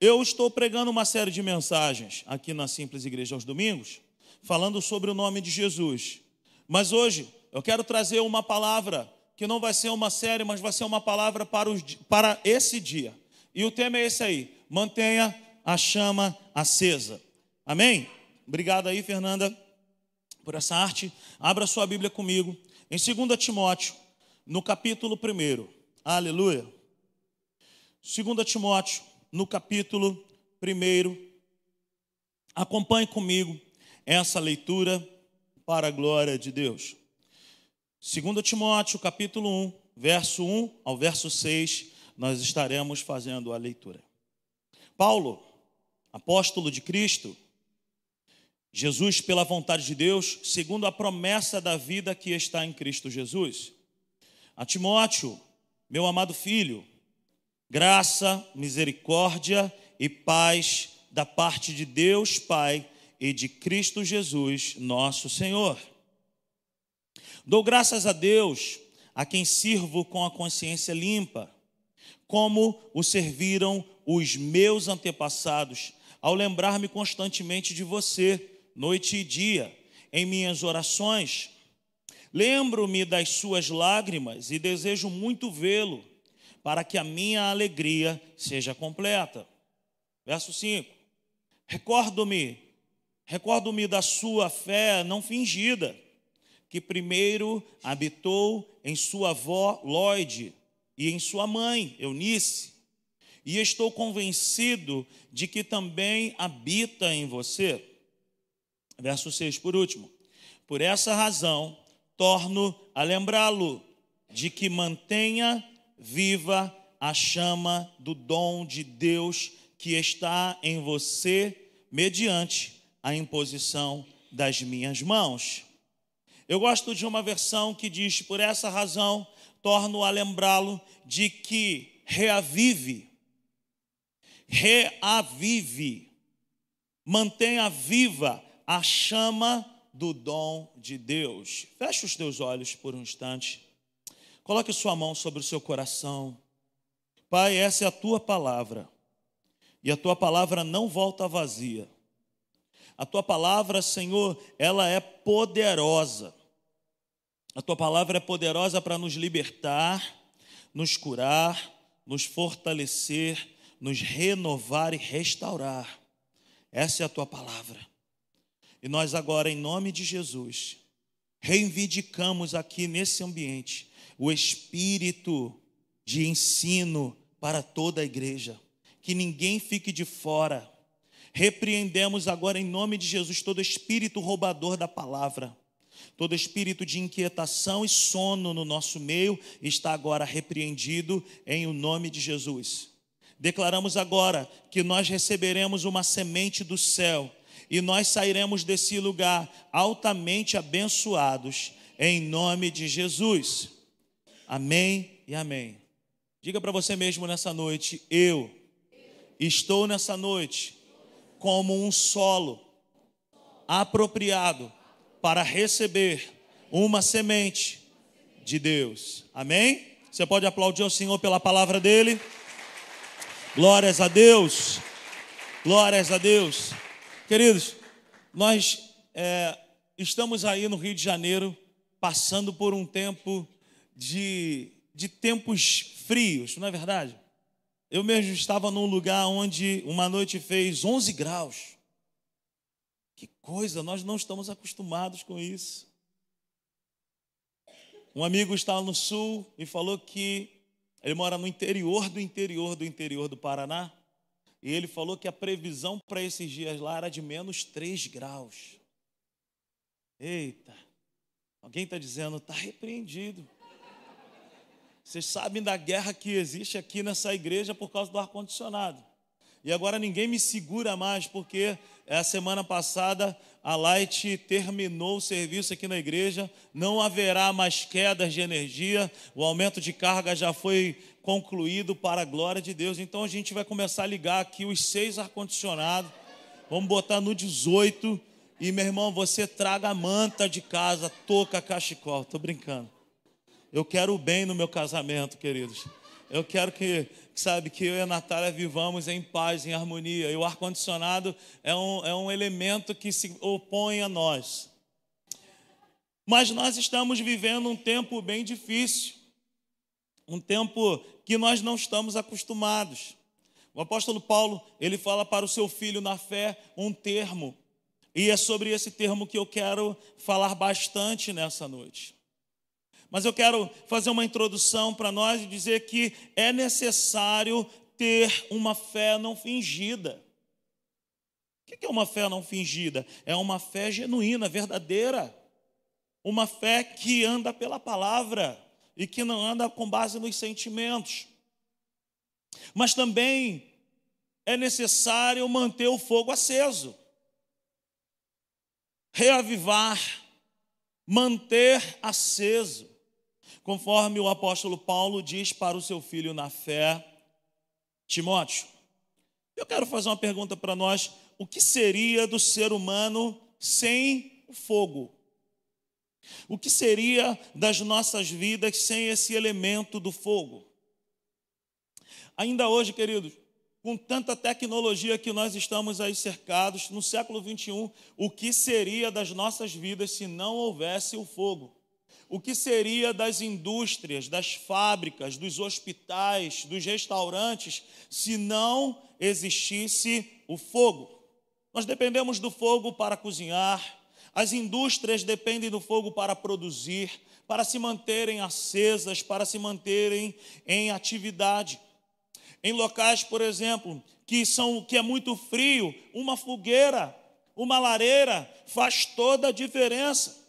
Eu estou pregando uma série de mensagens aqui na Simples Igreja aos domingos, falando sobre o nome de Jesus. Mas hoje eu quero trazer uma palavra que não vai ser uma série, mas vai ser uma palavra para, os, para esse dia. E o tema é esse aí: mantenha a chama acesa. Amém? Obrigado aí, Fernanda, por essa arte. Abra sua Bíblia comigo em 2 Timóteo, no capítulo 1. Aleluia. 2 Timóteo, no capítulo 1. Acompanhe comigo essa leitura para a glória de Deus. 2 Timóteo, capítulo 1, verso 1 ao verso 6, nós estaremos fazendo a leitura. Paulo, apóstolo de Cristo, Jesus, pela vontade de Deus, segundo a promessa da vida que está em Cristo Jesus. A Timóteo, meu amado filho, graça, misericórdia e paz da parte de Deus Pai e de Cristo Jesus, nosso Senhor. Dou graças a Deus, a quem sirvo com a consciência limpa, como o serviram os meus antepassados, ao lembrar-me constantemente de você noite e dia, em minhas orações. Lembro-me das suas lágrimas e desejo muito vê-lo, para que a minha alegria seja completa. Verso 5. Recordo-me, recordo-me da sua fé não fingida, que primeiro habitou em sua avó Lloyd e em sua mãe Eunice, e estou convencido de que também habita em você. Verso 6, por último. Por essa razão, torno a lembrá-lo de que mantenha viva a chama do dom de Deus que está em você mediante a imposição das minhas mãos. Eu gosto de uma versão que diz: por essa razão, torno a lembrá-lo de que reavive, reavive, mantenha viva a chama do dom de Deus. Feche os teus olhos por um instante. Coloque sua mão sobre o seu coração. Pai, essa é a tua palavra. E a tua palavra não volta vazia. A tua palavra, Senhor, ela é poderosa. A tua palavra é poderosa para nos libertar, nos curar, nos fortalecer, nos renovar e restaurar. Essa é a tua palavra. E nós agora, em nome de Jesus, reivindicamos aqui nesse ambiente o espírito de ensino para toda a igreja, que ninguém fique de fora. Repreendemos agora, em nome de Jesus, todo espírito roubador da palavra, todo espírito de inquietação e sono no nosso meio está agora repreendido em o nome de Jesus. Declaramos agora que nós receberemos uma semente do céu e nós sairemos desse lugar altamente abençoados, em nome de Jesus. Amém e amém. Diga para você mesmo nessa noite: eu estou nessa noite como um solo apropriado para receber uma semente de Deus. Amém? Você pode aplaudir ao Senhor pela palavra dele. Glórias a Deus. Glórias a Deus. Queridos, nós é, estamos aí no Rio de Janeiro passando por um tempo de, de tempos frios, não é verdade? Eu mesmo estava num lugar onde uma noite fez 11 graus. Que coisa, nós não estamos acostumados com isso. Um amigo estava no sul e falou que ele mora no interior do interior do interior do Paraná. E ele falou que a previsão para esses dias lá era de menos 3 graus. Eita, alguém está dizendo, está repreendido. Vocês sabem da guerra que existe aqui nessa igreja por causa do ar-condicionado. E agora ninguém me segura mais, porque a semana passada a Light terminou o serviço aqui na igreja, não haverá mais quedas de energia, o aumento de carga já foi concluído para a glória de Deus. Então a gente vai começar a ligar aqui os seis ar-condicionados, vamos botar no 18. E meu irmão, você traga a manta de casa, toca cachecol. Estou brincando. Eu quero o bem no meu casamento, queridos. Eu quero que, sabe, que eu e a Natália vivamos em paz, em harmonia. E o ar-condicionado é um, é um elemento que se opõe a nós. Mas nós estamos vivendo um tempo bem difícil, um tempo que nós não estamos acostumados. O apóstolo Paulo, ele fala para o seu filho na fé um termo, e é sobre esse termo que eu quero falar bastante nessa noite. Mas eu quero fazer uma introdução para nós e dizer que é necessário ter uma fé não fingida. O que é uma fé não fingida? É uma fé genuína, verdadeira. Uma fé que anda pela palavra e que não anda com base nos sentimentos. Mas também é necessário manter o fogo aceso, reavivar, manter aceso conforme o apóstolo Paulo diz para o seu filho na fé, Timóteo. Eu quero fazer uma pergunta para nós: o que seria do ser humano sem o fogo? O que seria das nossas vidas sem esse elemento do fogo? Ainda hoje, queridos, com tanta tecnologia que nós estamos aí cercados, no século 21, o que seria das nossas vidas se não houvesse o fogo? O que seria das indústrias, das fábricas, dos hospitais, dos restaurantes, se não existisse o fogo. Nós dependemos do fogo para cozinhar, as indústrias dependem do fogo para produzir, para se manterem acesas, para se manterem em atividade. Em locais, por exemplo, que são que é muito frio, uma fogueira, uma lareira faz toda a diferença.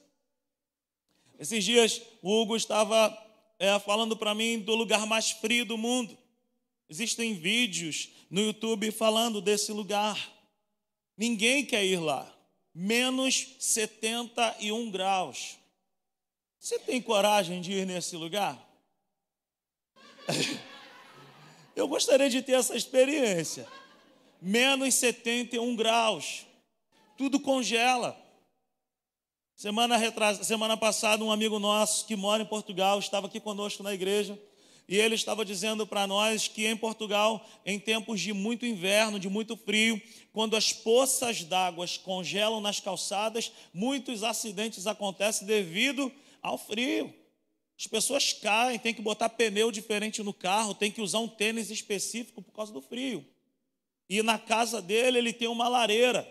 Esses dias o Hugo estava é, falando para mim do lugar mais frio do mundo. Existem vídeos no YouTube falando desse lugar. Ninguém quer ir lá. Menos 71 graus. Você tem coragem de ir nesse lugar? Eu gostaria de ter essa experiência. Menos 71 graus. Tudo congela. Semana, retras... Semana passada, um amigo nosso que mora em Portugal estava aqui conosco na igreja e ele estava dizendo para nós que em Portugal, em tempos de muito inverno, de muito frio, quando as poças d'água congelam nas calçadas, muitos acidentes acontecem devido ao frio. As pessoas caem, tem que botar pneu diferente no carro, tem que usar um tênis específico por causa do frio. E na casa dele ele tem uma lareira.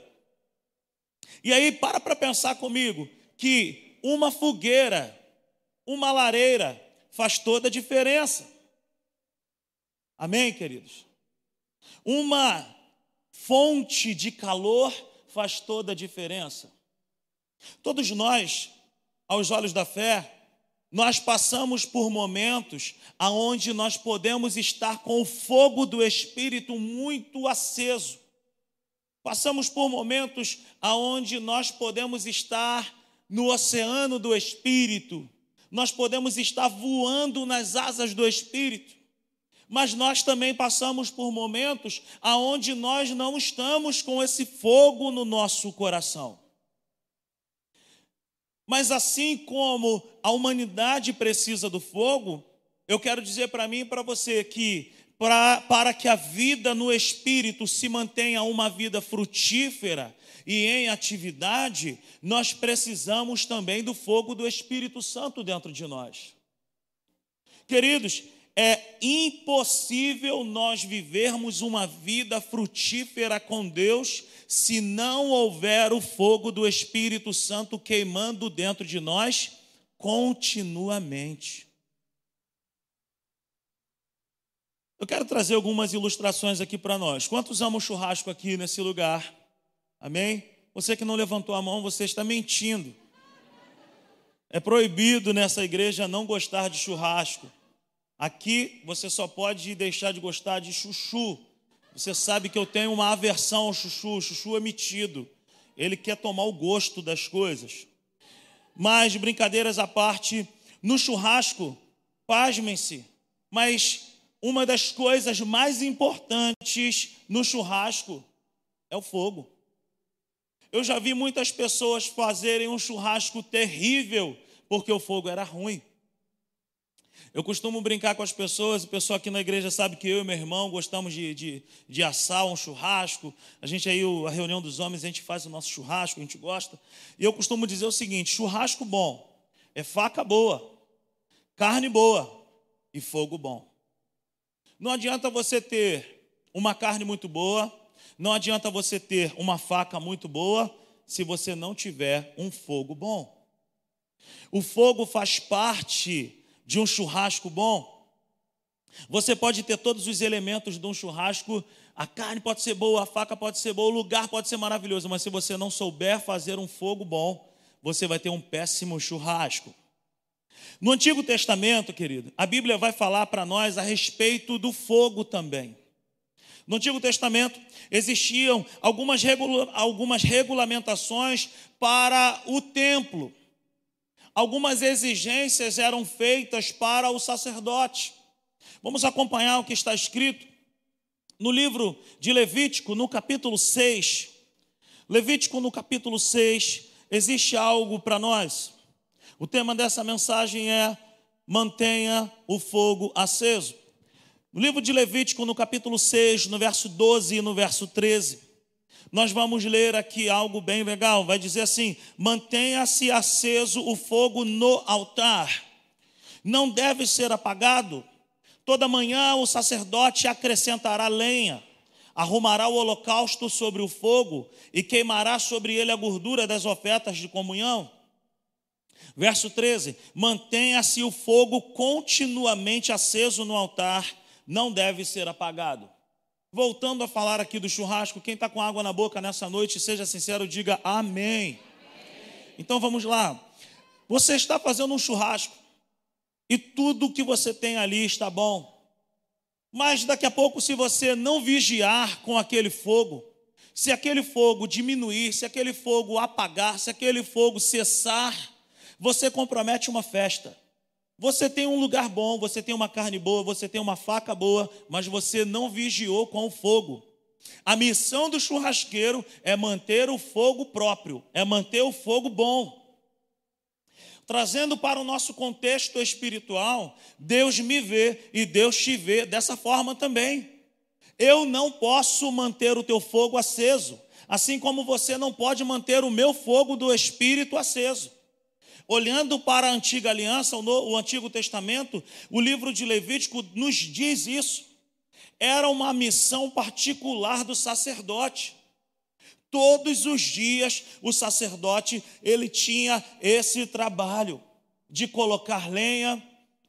E aí para para pensar comigo que uma fogueira, uma lareira, faz toda a diferença. Amém, queridos? Uma fonte de calor faz toda a diferença. Todos nós, aos olhos da fé, nós passamos por momentos aonde nós podemos estar com o fogo do espírito muito aceso. Passamos por momentos aonde nós podemos estar no oceano do Espírito, nós podemos estar voando nas asas do Espírito, mas nós também passamos por momentos aonde nós não estamos com esse fogo no nosso coração. Mas assim como a humanidade precisa do fogo, eu quero dizer para mim e para você que pra, para que a vida no Espírito se mantenha uma vida frutífera, e em atividade, nós precisamos também do fogo do Espírito Santo dentro de nós. Queridos, é impossível nós vivermos uma vida frutífera com Deus se não houver o fogo do Espírito Santo queimando dentro de nós continuamente. Eu quero trazer algumas ilustrações aqui para nós. Quantos amam churrasco aqui nesse lugar? Amém? Você que não levantou a mão, você está mentindo. É proibido nessa igreja não gostar de churrasco. Aqui você só pode deixar de gostar de chuchu. Você sabe que eu tenho uma aversão ao chuchu. O chuchu é metido. Ele quer tomar o gosto das coisas. Mas, brincadeiras à parte, no churrasco, pasmem-se, mas uma das coisas mais importantes no churrasco é o fogo. Eu já vi muitas pessoas fazerem um churrasco terrível porque o fogo era ruim. Eu costumo brincar com as pessoas, o pessoal aqui na igreja sabe que eu e meu irmão gostamos de, de, de assar um churrasco. A gente aí, a reunião dos homens, a gente faz o nosso churrasco, a gente gosta. E eu costumo dizer o seguinte: churrasco bom é faca boa, carne boa e fogo bom. Não adianta você ter uma carne muito boa, não adianta você ter uma faca muito boa, se você não tiver um fogo bom. O fogo faz parte de um churrasco bom. Você pode ter todos os elementos de um churrasco, a carne pode ser boa, a faca pode ser boa, o lugar pode ser maravilhoso, mas se você não souber fazer um fogo bom, você vai ter um péssimo churrasco. No Antigo Testamento, querido, a Bíblia vai falar para nós a respeito do fogo também. No Antigo Testamento existiam algumas, regula algumas regulamentações para o templo. Algumas exigências eram feitas para o sacerdote. Vamos acompanhar o que está escrito no livro de Levítico, no capítulo 6. Levítico, no capítulo 6, existe algo para nós. O tema dessa mensagem é: mantenha o fogo aceso. No livro de Levítico, no capítulo 6, no verso 12 e no verso 13, nós vamos ler aqui algo bem legal. Vai dizer assim: mantenha-se aceso o fogo no altar, não deve ser apagado. Toda manhã o sacerdote acrescentará lenha, arrumará o holocausto sobre o fogo e queimará sobre ele a gordura das ofertas de comunhão. Verso 13: mantenha-se o fogo continuamente aceso no altar não deve ser apagado. Voltando a falar aqui do churrasco, quem está com água na boca nessa noite, seja sincero, diga amém. amém. Então vamos lá. Você está fazendo um churrasco e tudo que você tem ali está bom. Mas daqui a pouco, se você não vigiar com aquele fogo, se aquele fogo diminuir, se aquele fogo apagar, se aquele fogo cessar, você compromete uma festa. Você tem um lugar bom, você tem uma carne boa, você tem uma faca boa, mas você não vigiou com o fogo. A missão do churrasqueiro é manter o fogo próprio, é manter o fogo bom. Trazendo para o nosso contexto espiritual, Deus me vê e Deus te vê dessa forma também. Eu não posso manter o teu fogo aceso, assim como você não pode manter o meu fogo do espírito aceso. Olhando para a antiga aliança, o Antigo Testamento, o livro de Levítico nos diz isso. Era uma missão particular do sacerdote. Todos os dias o sacerdote ele tinha esse trabalho de colocar lenha,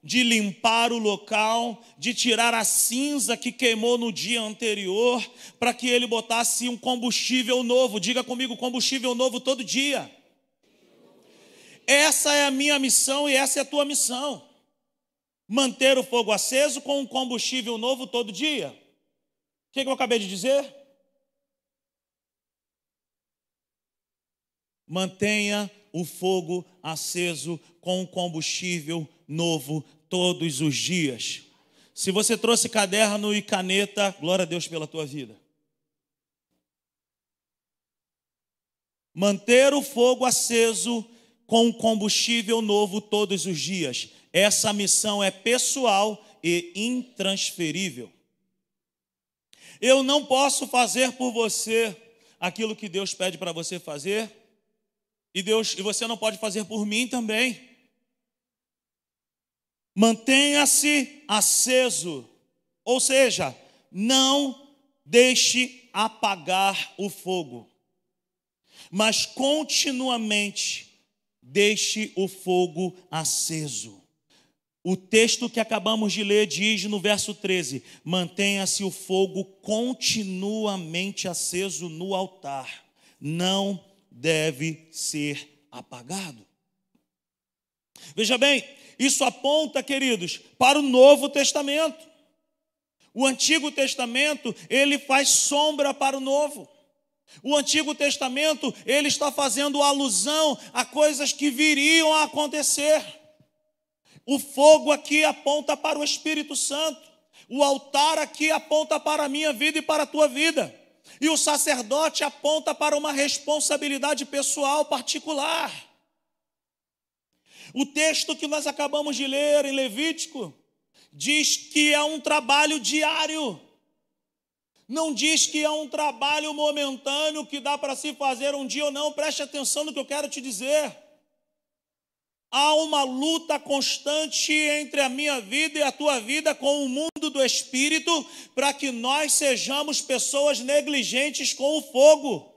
de limpar o local, de tirar a cinza que queimou no dia anterior, para que ele botasse um combustível novo. Diga comigo, combustível novo todo dia. Essa é a minha missão e essa é a tua missão. Manter o fogo aceso com um combustível novo todo dia. O que, eu acabei de dizer? Mantenha o fogo aceso com um combustível novo todos os dias. Se você trouxe caderno e caneta, glória a Deus pela tua vida. Manter o fogo aceso com combustível novo todos os dias. Essa missão é pessoal e intransferível. Eu não posso fazer por você aquilo que Deus pede para você fazer, e Deus e você não pode fazer por mim também. Mantenha-se aceso, ou seja, não deixe apagar o fogo, mas continuamente deixe o fogo aceso. O texto que acabamos de ler diz no verso 13: mantenha-se o fogo continuamente aceso no altar, não deve ser apagado. Veja bem, isso aponta, queridos, para o Novo Testamento. O Antigo Testamento, ele faz sombra para o Novo. O Antigo Testamento, ele está fazendo alusão a coisas que viriam a acontecer. O fogo aqui aponta para o Espírito Santo. O altar aqui aponta para a minha vida e para a tua vida. E o sacerdote aponta para uma responsabilidade pessoal particular. O texto que nós acabamos de ler em Levítico diz que é um trabalho diário. Não diz que é um trabalho momentâneo que dá para se fazer um dia ou não. Preste atenção no que eu quero te dizer. Há uma luta constante entre a minha vida e a tua vida com o mundo do espírito para que nós sejamos pessoas negligentes com o fogo.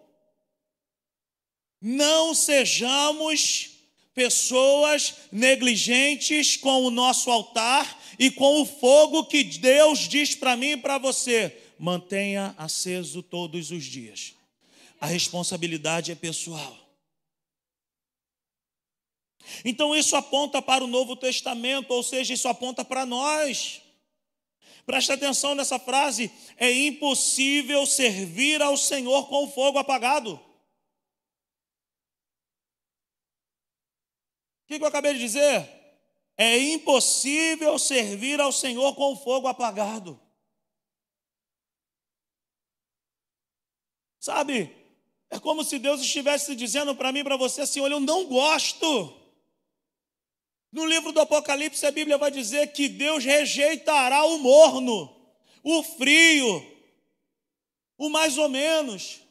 Não sejamos pessoas negligentes com o nosso altar e com o fogo que Deus diz para mim e para você. Mantenha aceso todos os dias. A responsabilidade é pessoal. Então isso aponta para o Novo Testamento, ou seja, isso aponta para nós. Preste atenção nessa frase: é impossível servir ao Senhor com o fogo apagado. O que eu acabei de dizer? É impossível servir ao Senhor com o fogo apagado. Sabe, é como se Deus estivesse dizendo para mim e para você assim: olha, eu não gosto no livro do Apocalipse, a Bíblia vai dizer que Deus rejeitará o morno, o frio, o mais ou menos.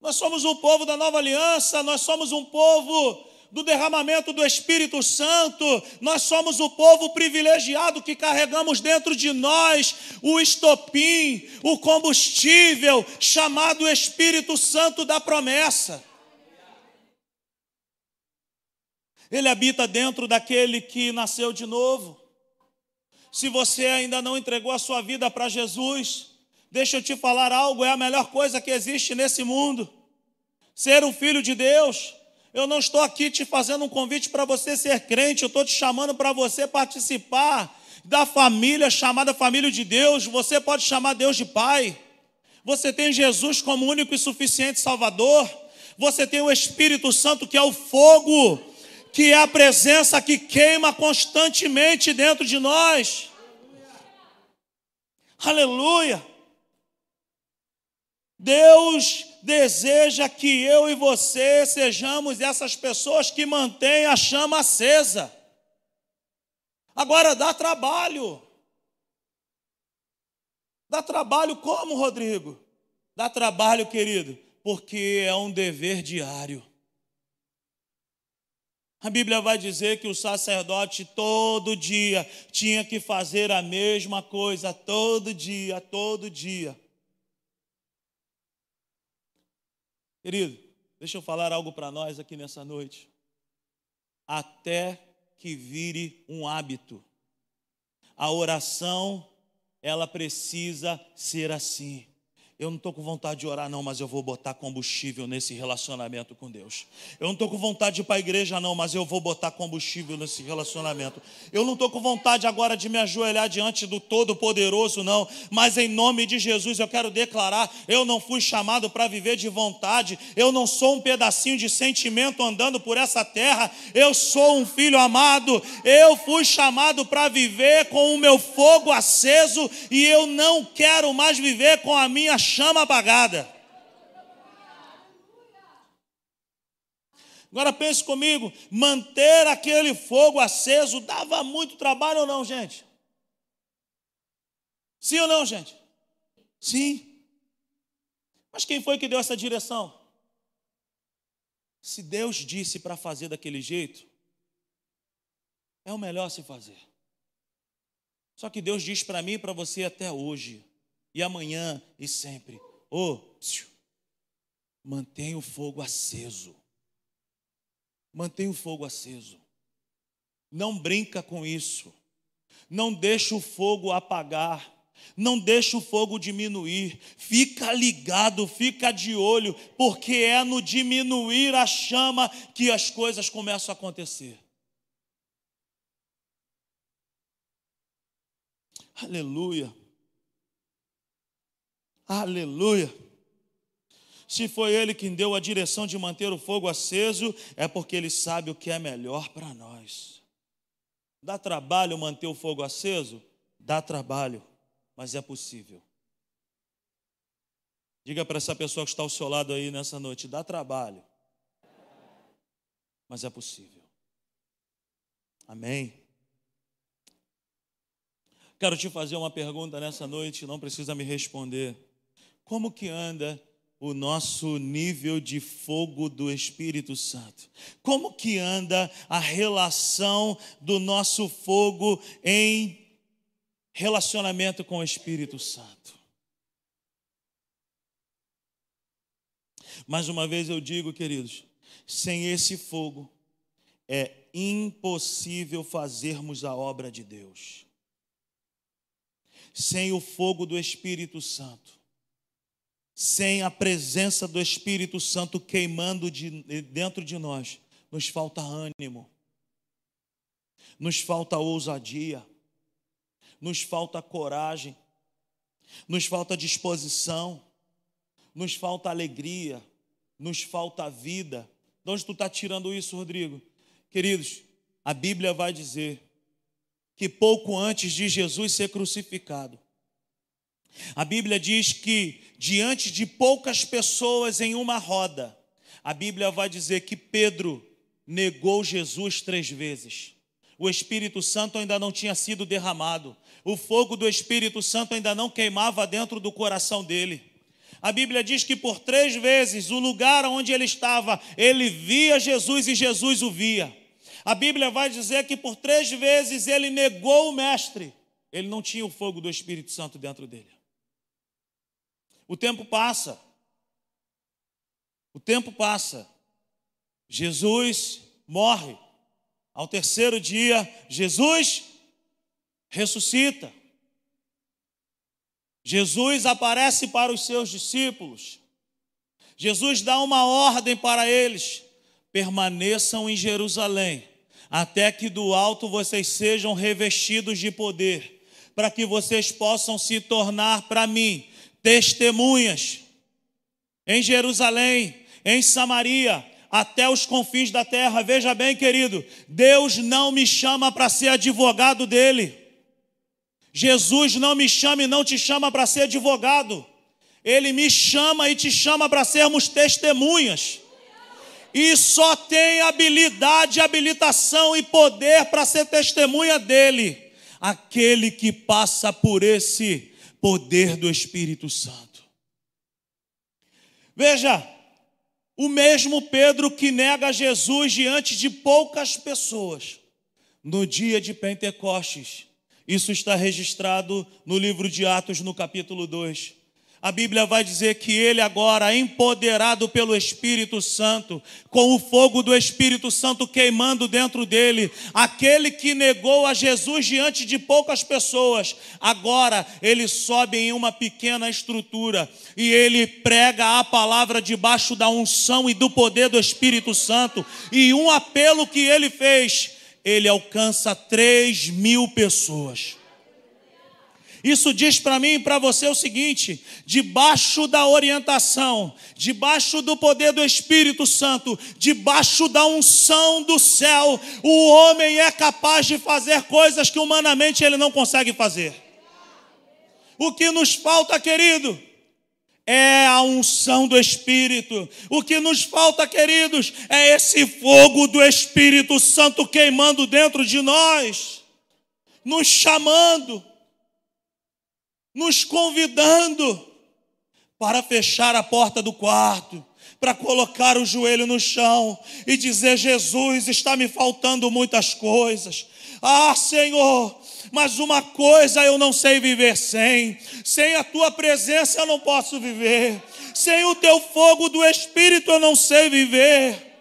Nós somos um povo da nova aliança, nós somos um povo do derramamento do Espírito Santo, nós somos o povo privilegiado que carregamos dentro de nós o estopim, o combustível chamado Espírito Santo da promessa. Ele habita dentro daquele que nasceu de novo. Se você ainda não entregou a sua vida para Jesus, deixa eu te falar algo: é a melhor coisa que existe nesse mundo. Ser um filho de Deus. Eu não estou aqui te fazendo um convite para você ser crente, eu estou te chamando para você participar da família chamada família de Deus. Você pode chamar Deus de Pai. Você tem Jesus como único e suficiente Salvador. Você tem o Espírito Santo que é o fogo que é a presença que queima constantemente dentro de nós. Aleluia. Deus deseja que eu e você sejamos essas pessoas que mantêm a chama acesa. Agora dá trabalho. Dá trabalho como, Rodrigo? Dá trabalho, querido, porque é um dever diário. A Bíblia vai dizer que o sacerdote todo dia tinha que fazer a mesma coisa, todo dia, todo dia. Querido, deixa eu falar algo para nós aqui nessa noite. Até que vire um hábito. A oração, ela precisa ser assim eu não estou com vontade de orar, não, mas eu vou botar combustível nesse relacionamento com Deus. Eu não estou com vontade de ir para a igreja, não, mas eu vou botar combustível nesse relacionamento. Eu não estou com vontade agora de me ajoelhar diante do Todo-Poderoso, não, mas em nome de Jesus eu quero declarar: eu não fui chamado para viver de vontade, eu não sou um pedacinho de sentimento andando por essa terra, eu sou um filho amado, eu fui chamado para viver com o meu fogo aceso e eu não quero mais viver com a minha chama apagada. Agora pense comigo, manter aquele fogo aceso dava muito trabalho ou não, gente? Sim ou não, gente? Sim. Mas quem foi que deu essa direção? Se Deus disse para fazer daquele jeito, é o melhor se fazer. Só que Deus diz para mim e para você até hoje: e amanhã e sempre. Oh, mantenha o fogo aceso. Mantenha o fogo aceso. Não brinca com isso. Não deixa o fogo apagar. Não deixa o fogo diminuir. Fica ligado, fica de olho, porque é no diminuir a chama que as coisas começam a acontecer. Aleluia. Aleluia. Se foi Ele quem deu a direção de manter o fogo aceso, é porque Ele sabe o que é melhor para nós. Dá trabalho manter o fogo aceso? Dá trabalho, mas é possível. Diga para essa pessoa que está ao seu lado aí nessa noite: dá trabalho, mas é possível. Amém? Quero te fazer uma pergunta nessa noite, não precisa me responder. Como que anda o nosso nível de fogo do Espírito Santo? Como que anda a relação do nosso fogo em relacionamento com o Espírito Santo? Mais uma vez eu digo, queridos, sem esse fogo é impossível fazermos a obra de Deus. Sem o fogo do Espírito Santo, sem a presença do Espírito Santo queimando de, dentro de nós, nos falta ânimo, nos falta ousadia, nos falta coragem, nos falta disposição, nos falta alegria, nos falta vida. De onde tu está tirando isso, Rodrigo? Queridos, a Bíblia vai dizer que pouco antes de Jesus ser crucificado, a Bíblia diz que diante de poucas pessoas em uma roda, a Bíblia vai dizer que Pedro negou Jesus três vezes. O Espírito Santo ainda não tinha sido derramado, o fogo do Espírito Santo ainda não queimava dentro do coração dele. A Bíblia diz que por três vezes o lugar onde ele estava, ele via Jesus e Jesus o via. A Bíblia vai dizer que por três vezes ele negou o Mestre. Ele não tinha o fogo do Espírito Santo dentro dele. O tempo passa. O tempo passa. Jesus morre. Ao terceiro dia, Jesus ressuscita. Jesus aparece para os seus discípulos. Jesus dá uma ordem para eles: permaneçam em Jerusalém, até que do alto vocês sejam revestidos de poder, para que vocês possam se tornar para mim testemunhas em Jerusalém, em Samaria, até os confins da terra. Veja bem, querido, Deus não me chama para ser advogado dele. Jesus não me chama e não te chama para ser advogado. Ele me chama e te chama para sermos testemunhas. E só tem habilidade, habilitação e poder para ser testemunha dele, aquele que passa por esse poder do Espírito Santo. Veja, o mesmo Pedro que nega Jesus diante de poucas pessoas, no dia de Pentecostes, isso está registrado no livro de Atos, no capítulo 2. A Bíblia vai dizer que ele agora, empoderado pelo Espírito Santo, com o fogo do Espírito Santo queimando dentro dele, aquele que negou a Jesus diante de poucas pessoas, agora ele sobe em uma pequena estrutura e ele prega a palavra debaixo da unção e do poder do Espírito Santo. E um apelo que ele fez ele alcança 3 mil pessoas. Isso diz para mim e para você o seguinte: debaixo da orientação, debaixo do poder do Espírito Santo, debaixo da unção do céu, o homem é capaz de fazer coisas que humanamente ele não consegue fazer. O que nos falta, querido, é a unção do Espírito. O que nos falta, queridos, é esse fogo do Espírito Santo queimando dentro de nós, nos chamando, nos convidando para fechar a porta do quarto, para colocar o joelho no chão e dizer: Jesus, está me faltando muitas coisas. Ah, Senhor, mas uma coisa eu não sei viver sem: sem a tua presença eu não posso viver, sem o teu fogo do Espírito eu não sei viver.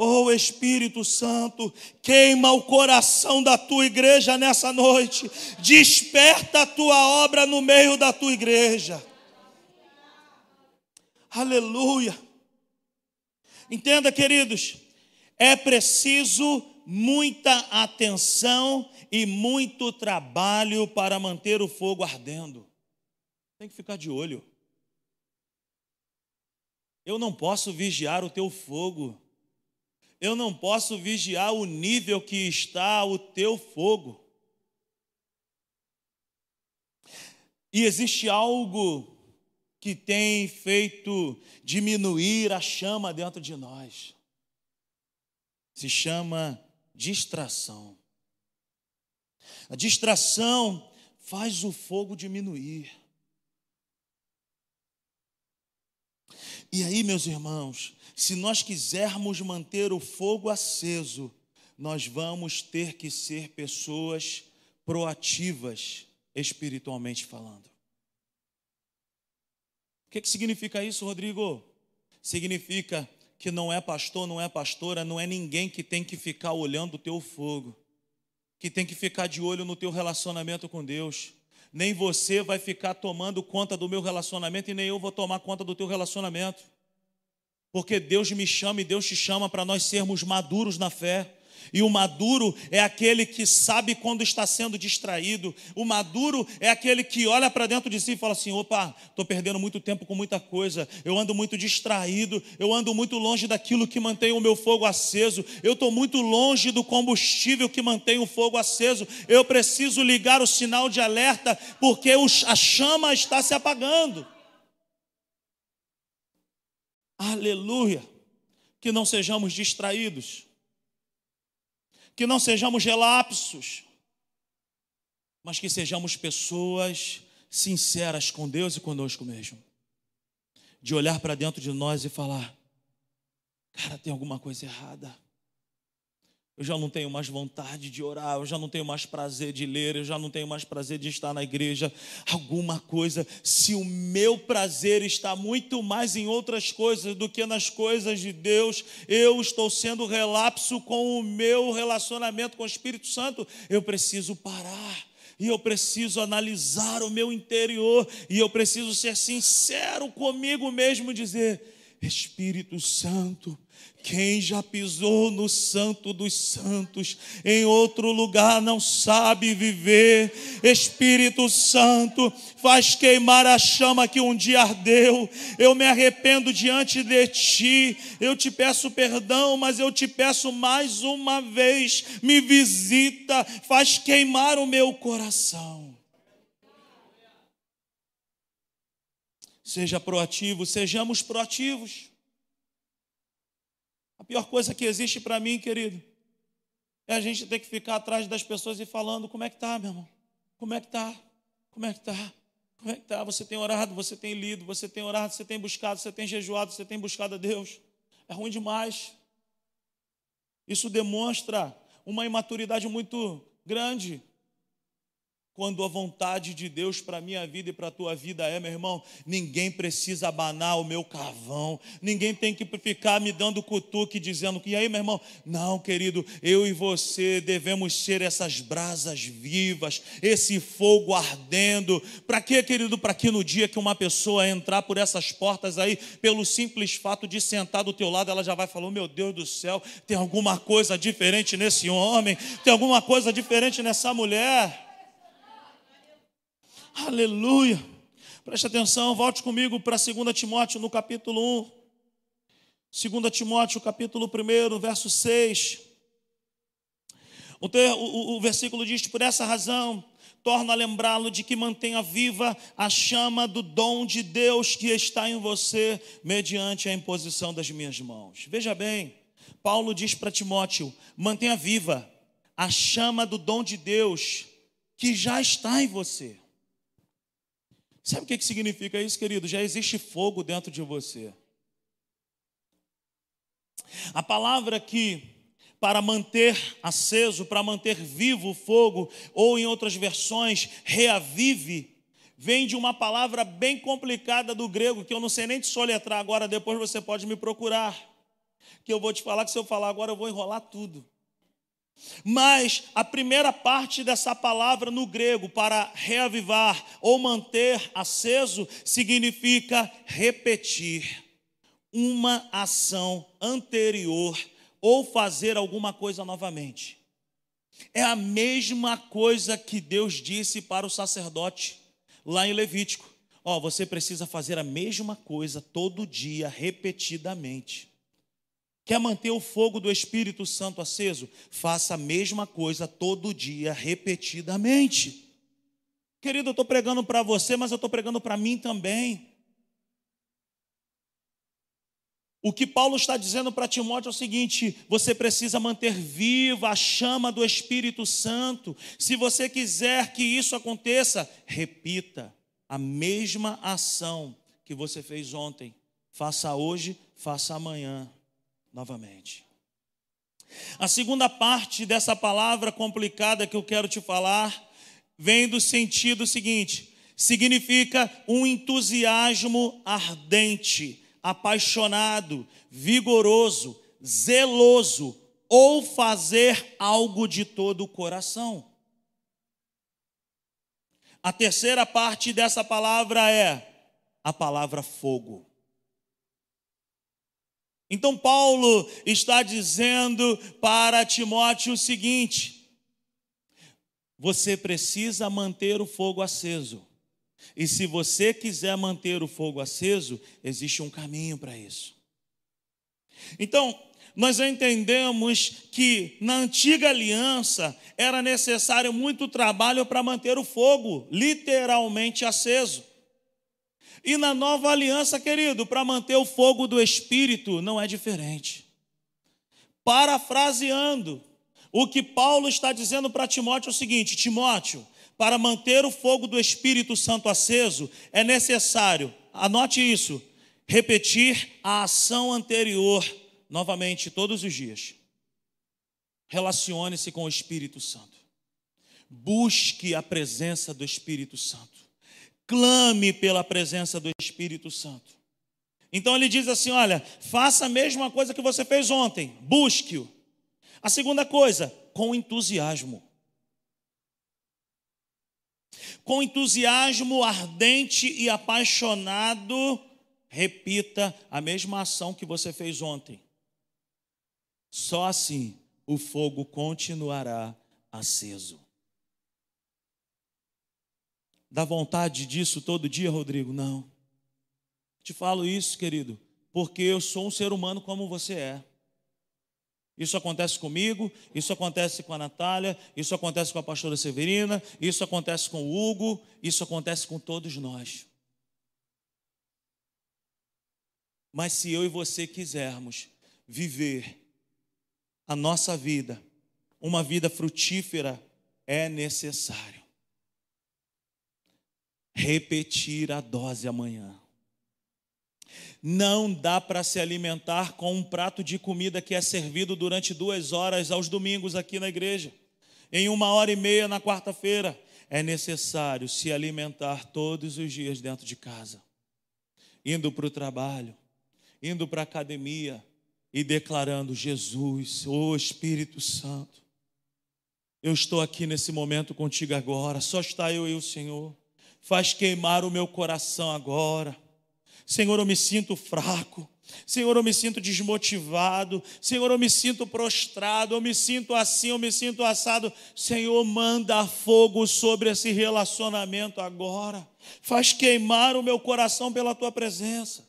Oh Espírito Santo, queima o coração da tua igreja nessa noite, desperta a tua obra no meio da tua igreja. Aleluia. Entenda, queridos, é preciso muita atenção e muito trabalho para manter o fogo ardendo. Tem que ficar de olho. Eu não posso vigiar o teu fogo. Eu não posso vigiar o nível que está o teu fogo. E existe algo que tem feito diminuir a chama dentro de nós. Se chama distração. A distração faz o fogo diminuir. E aí, meus irmãos, se nós quisermos manter o fogo aceso, nós vamos ter que ser pessoas proativas, espiritualmente falando. O que, que significa isso, Rodrigo? Significa que não é pastor, não é pastora, não é ninguém que tem que ficar olhando o teu fogo, que tem que ficar de olho no teu relacionamento com Deus. Nem você vai ficar tomando conta do meu relacionamento e nem eu vou tomar conta do teu relacionamento. Porque Deus me chama e Deus te chama para nós sermos maduros na fé. E o maduro é aquele que sabe quando está sendo distraído. O maduro é aquele que olha para dentro de si e fala assim: opa, estou perdendo muito tempo com muita coisa, eu ando muito distraído, eu ando muito longe daquilo que mantém o meu fogo aceso, eu estou muito longe do combustível que mantém o fogo aceso. Eu preciso ligar o sinal de alerta, porque a chama está se apagando. Aleluia! Que não sejamos distraídos que não sejamos relapsos, mas que sejamos pessoas sinceras com Deus e conosco mesmo. De olhar para dentro de nós e falar: cara, tem alguma coisa errada eu já não tenho mais vontade de orar, eu já não tenho mais prazer de ler, eu já não tenho mais prazer de estar na igreja. Alguma coisa, se o meu prazer está muito mais em outras coisas do que nas coisas de Deus, eu estou sendo relapso com o meu relacionamento com o Espírito Santo, eu preciso parar. E eu preciso analisar o meu interior, e eu preciso ser sincero comigo mesmo, dizer: Espírito Santo, quem já pisou no Santo dos Santos, em outro lugar não sabe viver. Espírito Santo, faz queimar a chama que um dia ardeu. Eu me arrependo diante de ti. Eu te peço perdão, mas eu te peço mais uma vez: me visita, faz queimar o meu coração. Seja proativo, sejamos proativos. A pior coisa que existe para mim, querido, é a gente ter que ficar atrás das pessoas e falando: como é que tá, meu irmão? Como é que tá? Como é que tá? Como é que tá? Você tem orado, você tem lido, você tem orado, você tem buscado, você tem jejuado, você tem buscado a Deus. É ruim demais. Isso demonstra uma imaturidade muito grande quando a vontade de Deus para a minha vida e para a tua vida é, meu irmão, ninguém precisa abanar o meu carvão, ninguém tem que ficar me dando cutuque dizendo que, e aí, meu irmão, não, querido, eu e você devemos ser essas brasas vivas, esse fogo ardendo. Para quê, querido? Para que no dia que uma pessoa entrar por essas portas aí, pelo simples fato de sentar do teu lado, ela já vai falar: oh, meu Deus do céu, tem alguma coisa diferente nesse homem, tem alguma coisa diferente nessa mulher. Aleluia. Preste atenção, volte comigo para 2 Timóteo no capítulo 1. 2 Timóteo, capítulo 1, verso 6. O, ter, o, o versículo diz: Por essa razão, torno a lembrá-lo de que mantenha viva a chama do dom de Deus que está em você, mediante a imposição das minhas mãos. Veja bem, Paulo diz para Timóteo: mantenha viva a chama do dom de Deus que já está em você. Sabe o que significa isso, querido? Já existe fogo dentro de você. A palavra que para manter aceso, para manter vivo o fogo, ou em outras versões, reavive, vem de uma palavra bem complicada do grego, que eu não sei nem te soletrar agora, depois você pode me procurar. Que eu vou te falar que se eu falar agora eu vou enrolar tudo. Mas a primeira parte dessa palavra no grego, para reavivar ou manter aceso, significa repetir uma ação anterior ou fazer alguma coisa novamente. É a mesma coisa que Deus disse para o sacerdote lá em Levítico. Ó, oh, você precisa fazer a mesma coisa todo dia, repetidamente. Quer manter o fogo do Espírito Santo aceso? Faça a mesma coisa todo dia, repetidamente. Querido, eu estou pregando para você, mas eu estou pregando para mim também. O que Paulo está dizendo para Timóteo é o seguinte: você precisa manter viva a chama do Espírito Santo. Se você quiser que isso aconteça, repita a mesma ação que você fez ontem. Faça hoje, faça amanhã, novamente. A segunda parte dessa palavra complicada que eu quero te falar vem do sentido seguinte: significa um entusiasmo ardente, apaixonado, vigoroso, zeloso, ou fazer algo de todo o coração. A terceira parte dessa palavra é a palavra fogo. Então, Paulo está dizendo para Timóteo o seguinte: você precisa manter o fogo aceso. E se você quiser manter o fogo aceso, existe um caminho para isso. Então, nós entendemos que na antiga aliança era necessário muito trabalho para manter o fogo literalmente aceso. E na nova aliança, querido, para manter o fogo do Espírito não é diferente. Parafraseando, o que Paulo está dizendo para Timóteo é o seguinte: Timóteo, para manter o fogo do Espírito Santo aceso, é necessário, anote isso, repetir a ação anterior novamente todos os dias. Relacione-se com o Espírito Santo. Busque a presença do Espírito Santo clame pela presença do Espírito Santo. Então ele diz assim: olha, faça a mesma coisa que você fez ontem, busque-o. A segunda coisa, com entusiasmo. Com entusiasmo ardente e apaixonado, repita a mesma ação que você fez ontem. Só assim o fogo continuará aceso. Dá vontade disso todo dia, Rodrigo? Não. Te falo isso, querido, porque eu sou um ser humano como você é. Isso acontece comigo, isso acontece com a Natália, isso acontece com a pastora Severina, isso acontece com o Hugo, isso acontece com todos nós. Mas se eu e você quisermos viver a nossa vida, uma vida frutífera, é necessário repetir a dose amanhã. Não dá para se alimentar com um prato de comida que é servido durante duas horas aos domingos aqui na igreja, em uma hora e meia na quarta-feira. É necessário se alimentar todos os dias dentro de casa, indo para o trabalho, indo para a academia e declarando: Jesus, ô oh Espírito Santo, eu estou aqui nesse momento contigo agora, só está eu e o Senhor faz queimar o meu coração agora. Senhor, eu me sinto fraco. Senhor, eu me sinto desmotivado. Senhor, eu me sinto prostrado. Eu me sinto assim, eu me sinto assado. Senhor, manda fogo sobre esse relacionamento agora. Faz queimar o meu coração pela tua presença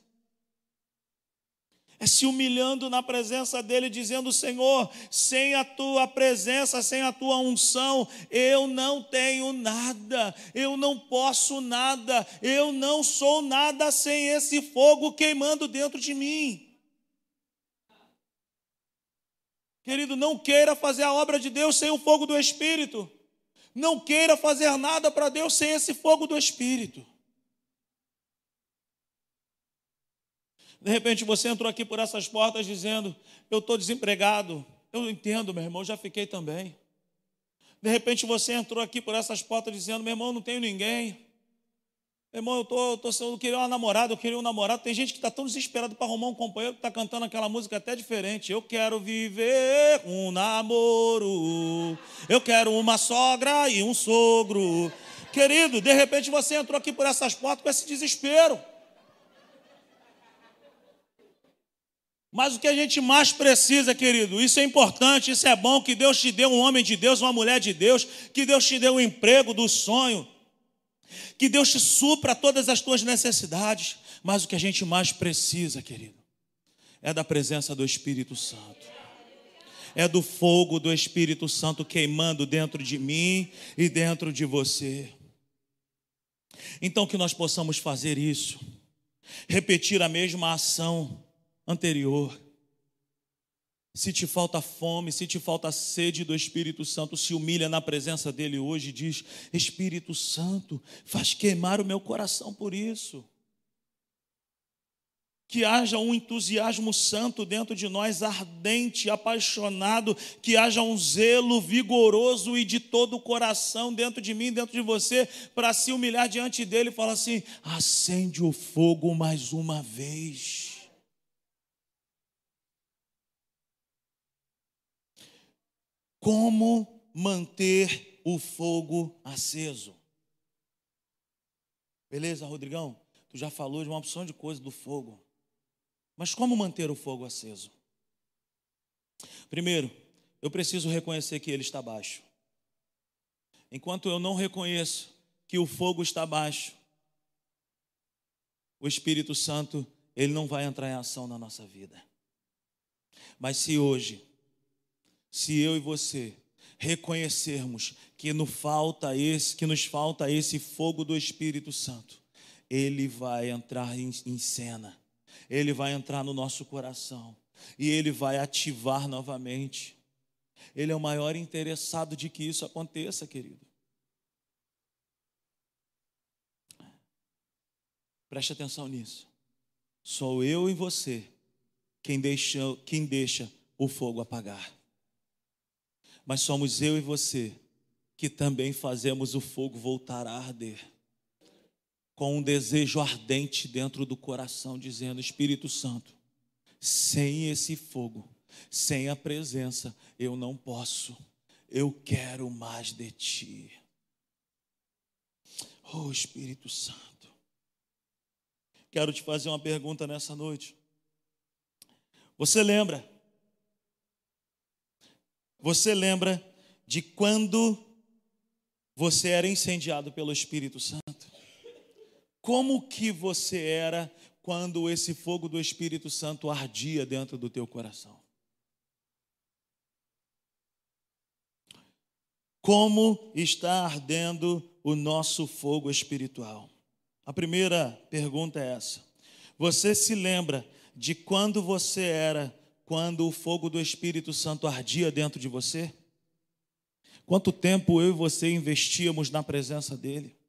é se humilhando na presença dele, dizendo: Senhor, sem a tua presença, sem a tua unção, eu não tenho nada, eu não posso nada, eu não sou nada sem esse fogo queimando dentro de mim. Querido, não queira fazer a obra de Deus sem o fogo do Espírito. Não queira fazer nada para Deus sem esse fogo do Espírito. De repente você entrou aqui por essas portas dizendo: Eu estou desempregado. Eu entendo, meu irmão, já fiquei também. De repente você entrou aqui por essas portas dizendo: Meu irmão, não tenho ninguém. Meu irmão, eu, tô, eu, tô, eu queria uma namorada, eu queria um namorado. Tem gente que está tão desesperado para arrumar um companheiro que está cantando aquela música até diferente. Eu quero viver um namoro. Eu quero uma sogra e um sogro. Querido, de repente você entrou aqui por essas portas com esse desespero. Mas o que a gente mais precisa, querido, isso é importante, isso é bom, que Deus te deu um homem de Deus, uma mulher de Deus, que Deus te deu um emprego do sonho, que Deus te supra todas as tuas necessidades. Mas o que a gente mais precisa, querido, é da presença do Espírito Santo. É do fogo do Espírito Santo queimando dentro de mim e dentro de você. Então que nós possamos fazer isso, repetir a mesma ação anterior. Se te falta fome, se te falta sede do Espírito Santo, se humilha na presença dele hoje e diz: Espírito Santo, faz queimar o meu coração por isso que haja um entusiasmo santo dentro de nós, ardente, apaixonado, que haja um zelo vigoroso e de todo o coração dentro de mim, dentro de você, para se humilhar diante dele e falar assim: acende o fogo mais uma vez. Como manter o fogo aceso? Beleza, Rodrigão? Tu já falou de uma opção de coisa do fogo. Mas como manter o fogo aceso? Primeiro, eu preciso reconhecer que ele está baixo. Enquanto eu não reconheço que o fogo está baixo, o Espírito Santo, ele não vai entrar em ação na nossa vida. Mas se hoje, se eu e você reconhecermos que nos falta esse, que nos falta esse fogo do Espírito Santo, ele vai entrar em, em cena ele vai entrar no nosso coração e ele vai ativar novamente. Ele é o maior interessado de que isso aconteça, querido. Preste atenção nisso. Sou eu e você quem deixa, quem deixa o fogo apagar. Mas somos eu e você que também fazemos o fogo voltar a arder com um desejo ardente dentro do coração, dizendo: Espírito Santo, sem esse fogo, sem a presença, eu não posso, eu quero mais de ti. Oh Espírito Santo, quero te fazer uma pergunta nessa noite. Você lembra? Você lembra de quando você era incendiado pelo Espírito Santo? Como que você era quando esse fogo do Espírito Santo ardia dentro do teu coração? Como está ardendo o nosso fogo espiritual? A primeira pergunta é essa. Você se lembra de quando você era quando o fogo do Espírito Santo ardia dentro de você? Quanto tempo eu e você investíamos na presença dele?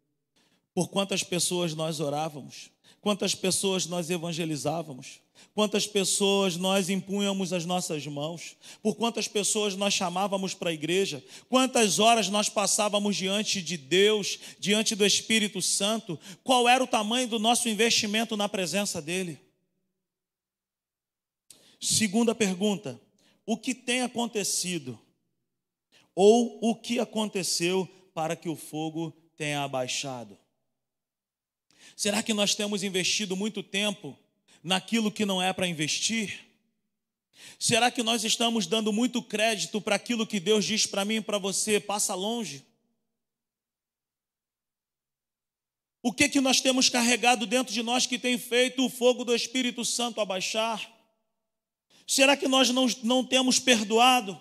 por quantas pessoas nós orávamos, quantas pessoas nós evangelizávamos, quantas pessoas nós impunhamos as nossas mãos, por quantas pessoas nós chamávamos para a igreja, quantas horas nós passávamos diante de Deus, diante do Espírito Santo, qual era o tamanho do nosso investimento na presença dEle. Segunda pergunta: o que tem acontecido? Ou o que aconteceu para que o fogo tenha abaixado? Será que nós temos investido muito tempo naquilo que não é para investir? Será que nós estamos dando muito crédito para aquilo que Deus diz para mim e para você? Passa longe. O que que nós temos carregado dentro de nós que tem feito o fogo do Espírito Santo abaixar? Será que nós não, não temos perdoado?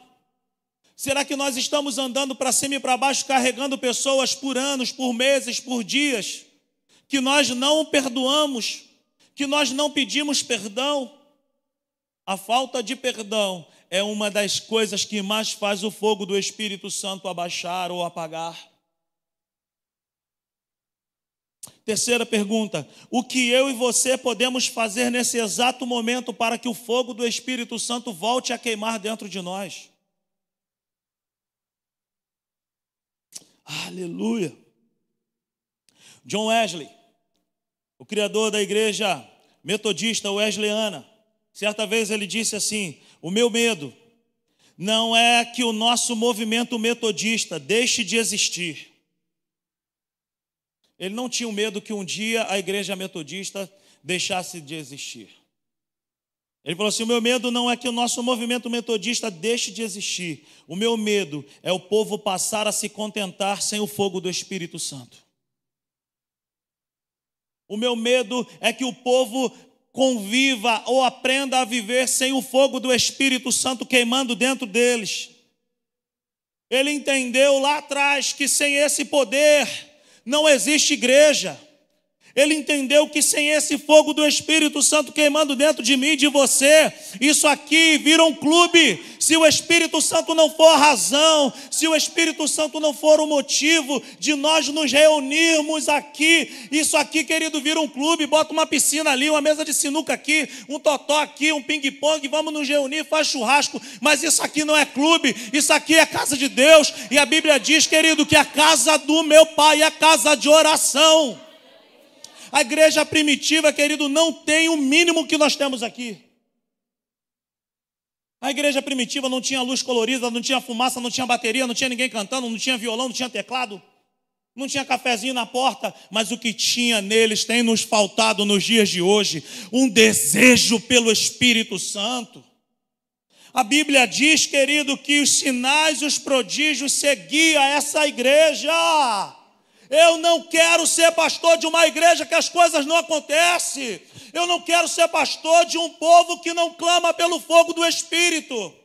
Será que nós estamos andando para cima e para baixo carregando pessoas por anos, por meses, por dias? que nós não perdoamos, que nós não pedimos perdão. A falta de perdão é uma das coisas que mais faz o fogo do Espírito Santo abaixar ou apagar. Terceira pergunta: o que eu e você podemos fazer nesse exato momento para que o fogo do Espírito Santo volte a queimar dentro de nós? Aleluia. John Wesley, o criador da igreja metodista Wesleyana, certa vez ele disse assim: O meu medo não é que o nosso movimento metodista deixe de existir. Ele não tinha medo que um dia a igreja metodista deixasse de existir. Ele falou assim: o meu medo não é que o nosso movimento metodista deixe de existir. O meu medo é o povo passar a se contentar sem o fogo do Espírito Santo. O meu medo é que o povo conviva ou aprenda a viver sem o fogo do Espírito Santo queimando dentro deles. Ele entendeu lá atrás que sem esse poder não existe igreja. Ele entendeu que sem esse fogo do Espírito Santo queimando dentro de mim e de você, isso aqui vira um clube. Se o Espírito Santo não for a razão, se o Espírito Santo não for o motivo de nós nos reunirmos aqui, isso aqui, querido, vira um clube. Bota uma piscina ali, uma mesa de sinuca aqui, um totó aqui, um ping-pong, vamos nos reunir, faz churrasco. Mas isso aqui não é clube, isso aqui é casa de Deus. E a Bíblia diz, querido, que a casa do meu pai é casa de oração. A igreja primitiva, querido, não tem o mínimo que nós temos aqui. A igreja primitiva não tinha luz colorida, não tinha fumaça, não tinha bateria, não tinha ninguém cantando, não tinha violão, não tinha teclado, não tinha cafezinho na porta, mas o que tinha neles tem nos faltado nos dias de hoje um desejo pelo Espírito Santo. A Bíblia diz, querido, que os sinais e os prodígios seguiam essa igreja. Eu não quero ser pastor de uma igreja que as coisas não acontecem. Eu não quero ser pastor de um povo que não clama pelo fogo do Espírito.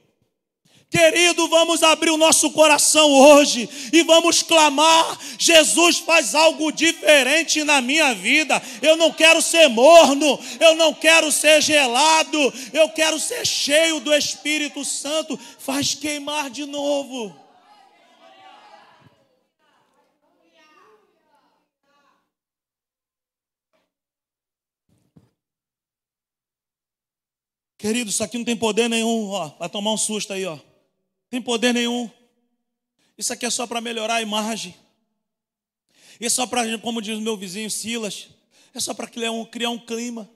Querido, vamos abrir o nosso coração hoje e vamos clamar. Jesus faz algo diferente na minha vida. Eu não quero ser morno, eu não quero ser gelado, eu quero ser cheio do Espírito Santo. Faz queimar de novo. Querido, isso aqui não tem poder nenhum, ó, vai tomar um susto aí, ó. Tem poder nenhum. Isso aqui é só para melhorar a imagem. Isso é só para, como diz meu vizinho Silas, é só para criar um, criar um clima.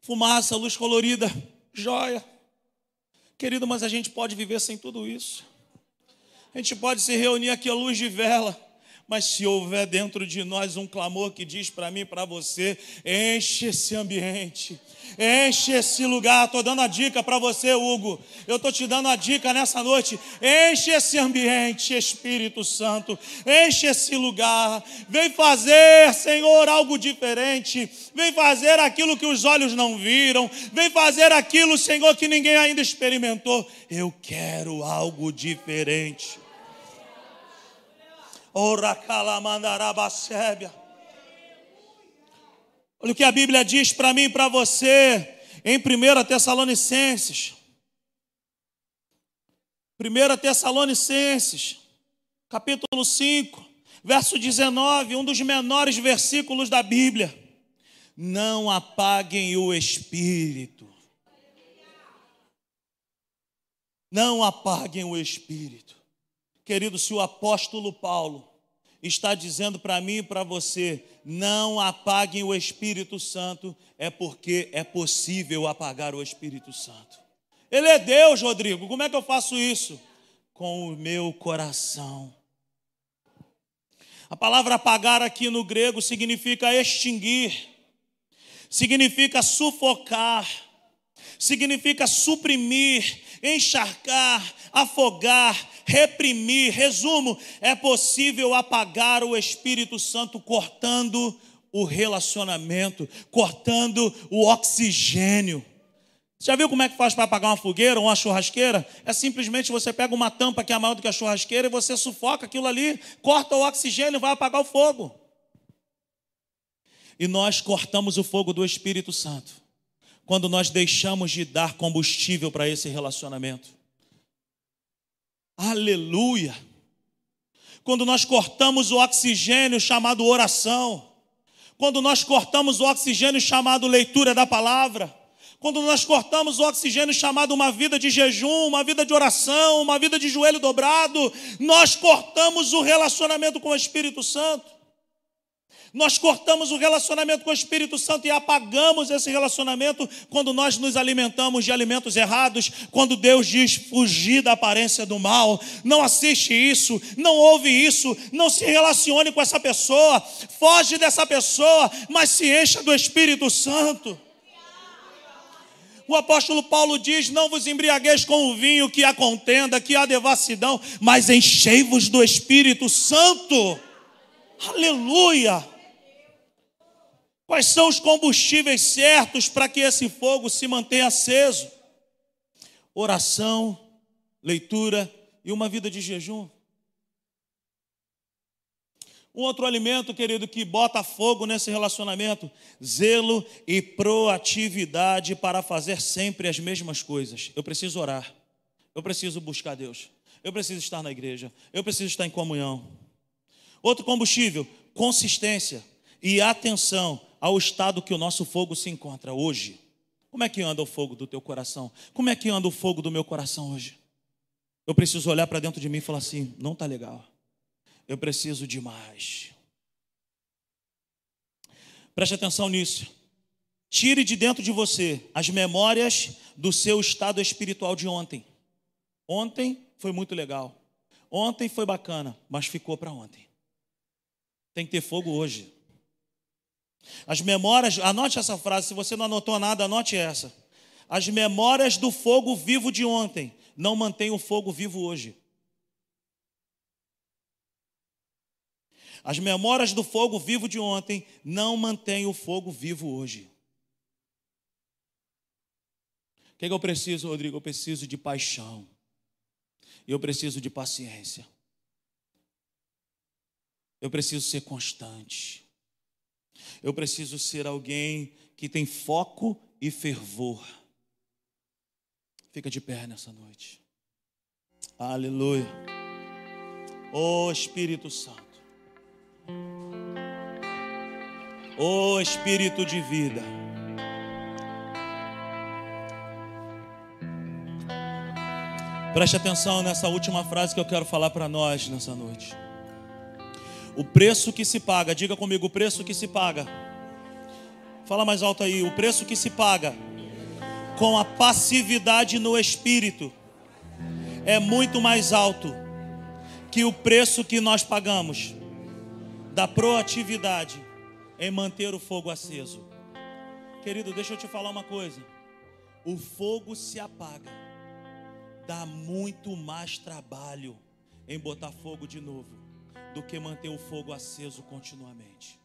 Fumaça, luz colorida, joia. Querido, mas a gente pode viver sem tudo isso. A gente pode se reunir aqui à luz de vela mas se houver dentro de nós um clamor que diz para mim, para você, enche esse ambiente, enche esse lugar. Estou dando a dica para você, Hugo. Eu estou te dando a dica nessa noite. Enche esse ambiente, Espírito Santo. Enche esse lugar. Vem fazer, Senhor, algo diferente. Vem fazer aquilo que os olhos não viram. Vem fazer aquilo, Senhor, que ninguém ainda experimentou. Eu quero algo diferente. Olha o que a Bíblia diz para mim e para você em 1 Tessalonicenses. 1 Tessalonicenses, capítulo 5, verso 19, um dos menores versículos da Bíblia. Não apaguem o espírito. Não apaguem o espírito. Querido, se o apóstolo Paulo está dizendo para mim e para você: não apaguem o Espírito Santo, é porque é possível apagar o Espírito Santo. Ele é Deus, Rodrigo. Como é que eu faço isso? Com o meu coração. A palavra apagar aqui no grego significa extinguir, significa sufocar, significa suprimir, encharcar, afogar, reprimir. Resumo: é possível apagar o Espírito Santo cortando o relacionamento, cortando o oxigênio. Já viu como é que faz para apagar uma fogueira ou uma churrasqueira? É simplesmente você pega uma tampa que é maior do que a churrasqueira e você sufoca aquilo ali, corta o oxigênio vai apagar o fogo. E nós cortamos o fogo do Espírito Santo quando nós deixamos de dar combustível para esse relacionamento. Aleluia. Quando nós cortamos o oxigênio chamado oração, quando nós cortamos o oxigênio chamado leitura da palavra, quando nós cortamos o oxigênio chamado uma vida de jejum, uma vida de oração, uma vida de joelho dobrado, nós cortamos o relacionamento com o Espírito Santo. Nós cortamos o relacionamento com o Espírito Santo e apagamos esse relacionamento quando nós nos alimentamos de alimentos errados, quando Deus diz fugir da aparência do mal. Não assiste isso, não ouve isso, não se relacione com essa pessoa, foge dessa pessoa, mas se encha do Espírito Santo. O apóstolo Paulo diz: Não vos embriagueis com o vinho que há contenda, que há devassidão, mas enchei-vos do Espírito Santo. Aleluia! Quais são os combustíveis certos para que esse fogo se mantenha aceso? Oração, leitura e uma vida de jejum. Um outro alimento, querido, que bota fogo nesse relacionamento: zelo e proatividade para fazer sempre as mesmas coisas. Eu preciso orar, eu preciso buscar Deus, eu preciso estar na igreja, eu preciso estar em comunhão. Outro combustível: consistência e atenção ao estado que o nosso fogo se encontra hoje. Como é que anda o fogo do teu coração? Como é que anda o fogo do meu coração hoje? Eu preciso olhar para dentro de mim e falar assim: não está legal. Eu preciso de mais. Preste atenção nisso. Tire de dentro de você as memórias do seu estado espiritual de ontem. Ontem foi muito legal. Ontem foi bacana, mas ficou para ontem. Tem que ter fogo hoje. As memórias, anote essa frase, se você não anotou nada, anote essa. As memórias do fogo vivo de ontem não mantêm o fogo vivo hoje. As memórias do fogo vivo de ontem não mantêm o fogo vivo hoje. O que, é que eu preciso, Rodrigo? Eu preciso de paixão. Eu preciso de paciência. Eu preciso ser constante. Eu preciso ser alguém que tem foco e fervor. Fica de pé nessa noite. Aleluia. Oh Espírito Santo. Oh Espírito de vida. Preste atenção nessa última frase que eu quero falar para nós nessa noite. O preço que se paga, diga comigo, o preço que se paga. Fala mais alto aí, o preço que se paga com a passividade no espírito é muito mais alto que o preço que nós pagamos da proatividade em manter o fogo aceso. Querido, deixa eu te falar uma coisa. O fogo se apaga. Dá muito mais trabalho em botar fogo de novo do que manter o fogo aceso continuamente.